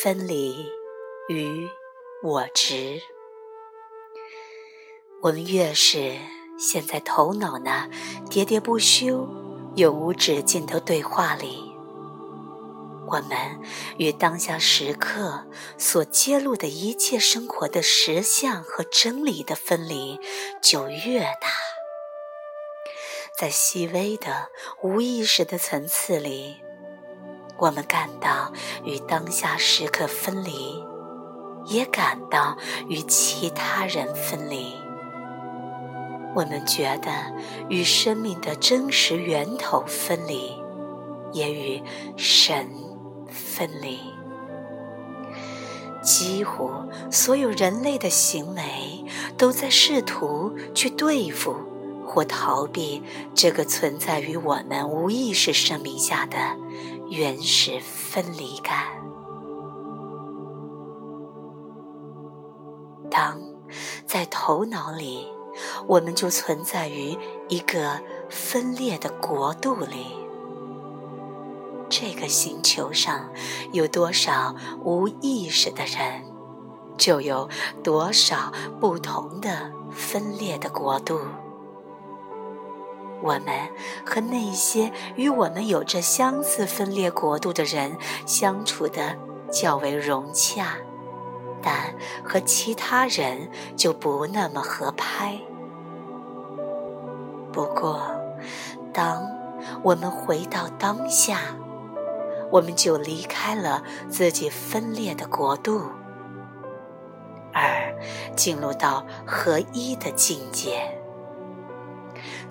分离与我执。我们越是陷在头脑那喋喋不休、永无止境的对话里，我们与当下时刻所揭露的一切生活的实相和真理的分离就越大。在细微的无意识的层次里，我们感到与当下时刻分离，也感到与其他人分离。我们觉得与生命的真实源头分离，也与神分离。几乎所有人类的行为都在试图去对付或逃避这个存在于我们无意识生命下的原始分离感。当在头脑里。我们就存在于一个分裂的国度里。这个星球上有多少无意识的人，就有多少不同的分裂的国度。我们和那些与我们有着相似分裂国度的人相处的较为融洽，但和其他人就不那么合拍。不过，当我们回到当下，我们就离开了自己分裂的国度，而进入到合一的境界。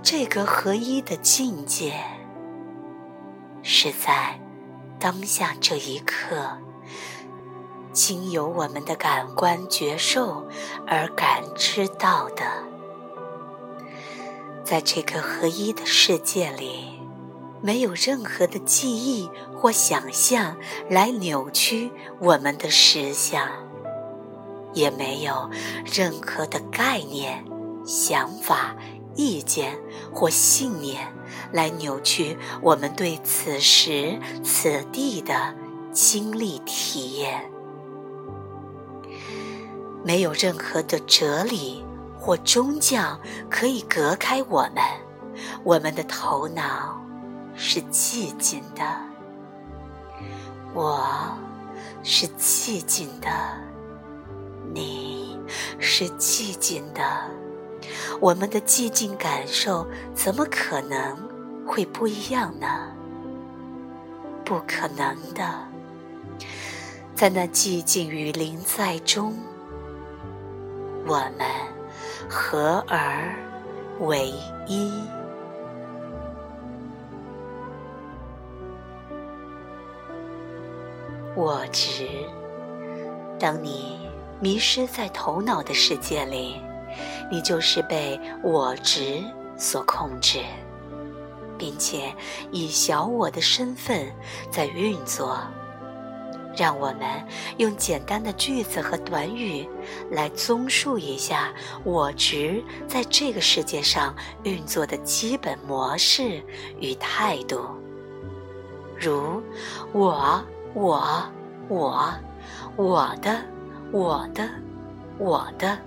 这个合一的境界，是在当下这一刻，经由我们的感官觉受而感知到的。在这个合一的世界里，没有任何的记忆或想象来扭曲我们的实相，也没有任何的概念、想法、意见或信念来扭曲我们对此时此地的经历体验，没有任何的哲理。或宗教可以隔开我们，我们的头脑是寂静的，我是寂静的，你是寂静的，我们的寂静感受怎么可能会不一样呢？不可能的，在那寂静与临在中，我们。合而为一。我执，当你迷失在头脑的世界里，你就是被我执所控制，并且以小我的身份在运作。让我们用简单的句子和短语来综述一下我执在这个世界上运作的基本模式与态度。如我、我、我、我的、我的、我的，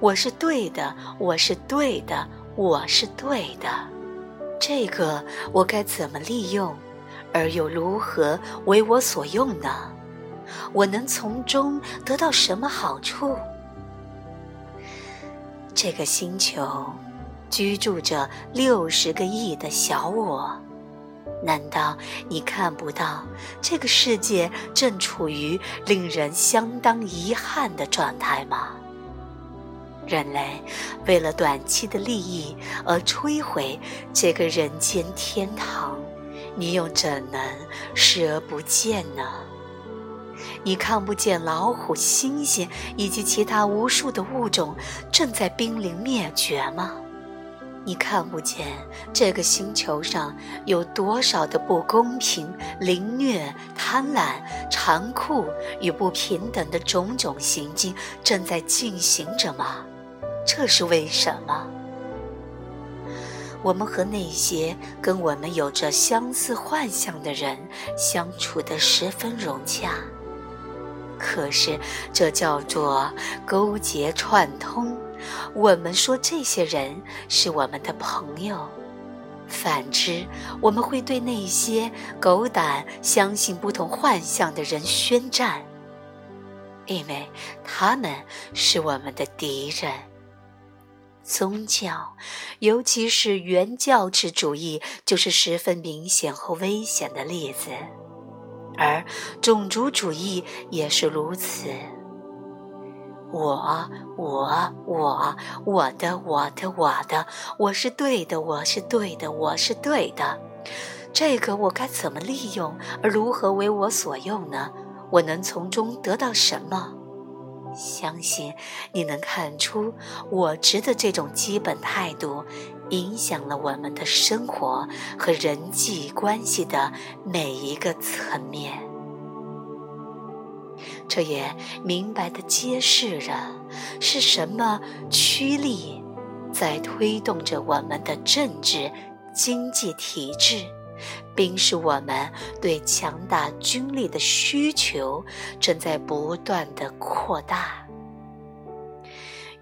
我是对的，我是对的，我是对的。这个我该怎么利用，而又如何为我所用呢？我能从中得到什么好处？这个星球居住着六十个亿的小我，难道你看不到这个世界正处于令人相当遗憾的状态吗？人类为了短期的利益而摧毁这个人间天堂，你又怎能视而不见呢？你看不见老虎、猩猩以及其他无数的物种正在濒临灭绝吗？你看不见这个星球上有多少的不公平、凌虐、贪婪、残酷与不平等的种种行径正在进行着吗？这是为什么？我们和那些跟我们有着相似幻象的人相处得十分融洽。可是这叫做勾结串通。我们说这些人是我们的朋友，反之，我们会对那些狗胆相信不同幻象的人宣战，因为他们是我们的敌人。宗教，尤其是原教旨主义，就是十分明显和危险的例子，而种族主义也是如此。我，我，我，我的，我的，我的，我是对的，我是对的，我是对的。这个我该怎么利用，而如何为我所用呢？我能从中得到什么？相信你能看出，我执的这种基本态度，影响了我们的生活和人际关系的每一个层面。这也明白地揭示着，是什么驱力在推动着我们的政治经济体制。并使我们对强大军力的需求正在不断的扩大。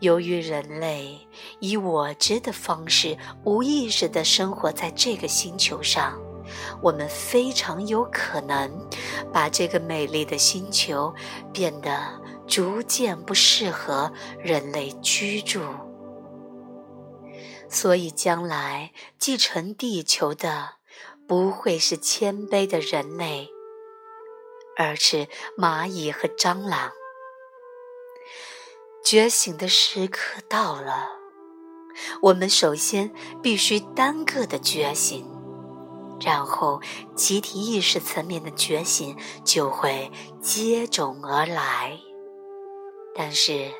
由于人类以我知的方式无意识的生活在这个星球上，我们非常有可能把这个美丽的星球变得逐渐不适合人类居住。所以，将来继承地球的。不会是谦卑的人类，而是蚂蚁和蟑螂。觉醒的时刻到了，我们首先必须单个的觉醒，然后集体意识层面的觉醒就会接踵而来。但是。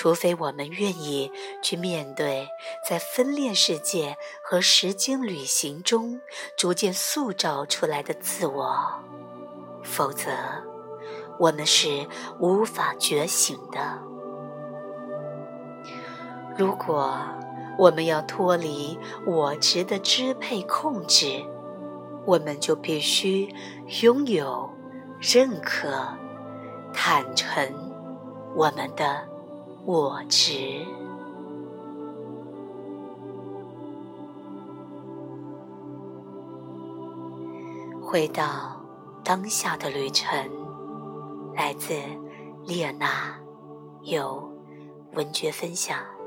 除非我们愿意去面对在分裂世界和时间旅行中逐渐塑造出来的自我，否则我们是无法觉醒的。如果我们要脱离我执的支配控制，我们就必须拥有、认可、坦诚我们的。我执，回到当下的旅程，来自丽尔娜，由文学分享。